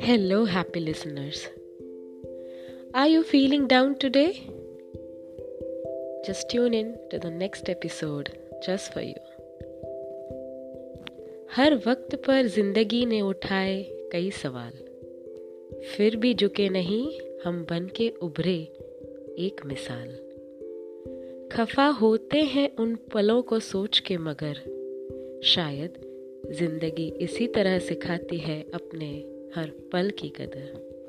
Hello, happy listeners. Are you feeling down today? Just tune in to the next episode just for you. हर वक्त पर ज़िंदगी ने उठाए कई सवाल फिर भी झुके नहीं हम बन के उभरे एक मिसाल खफा होते हैं उन पलों को सोच के मगर। शायद ज़िंदगी इसी तरह सिखाती है अपने हर पल की कदर।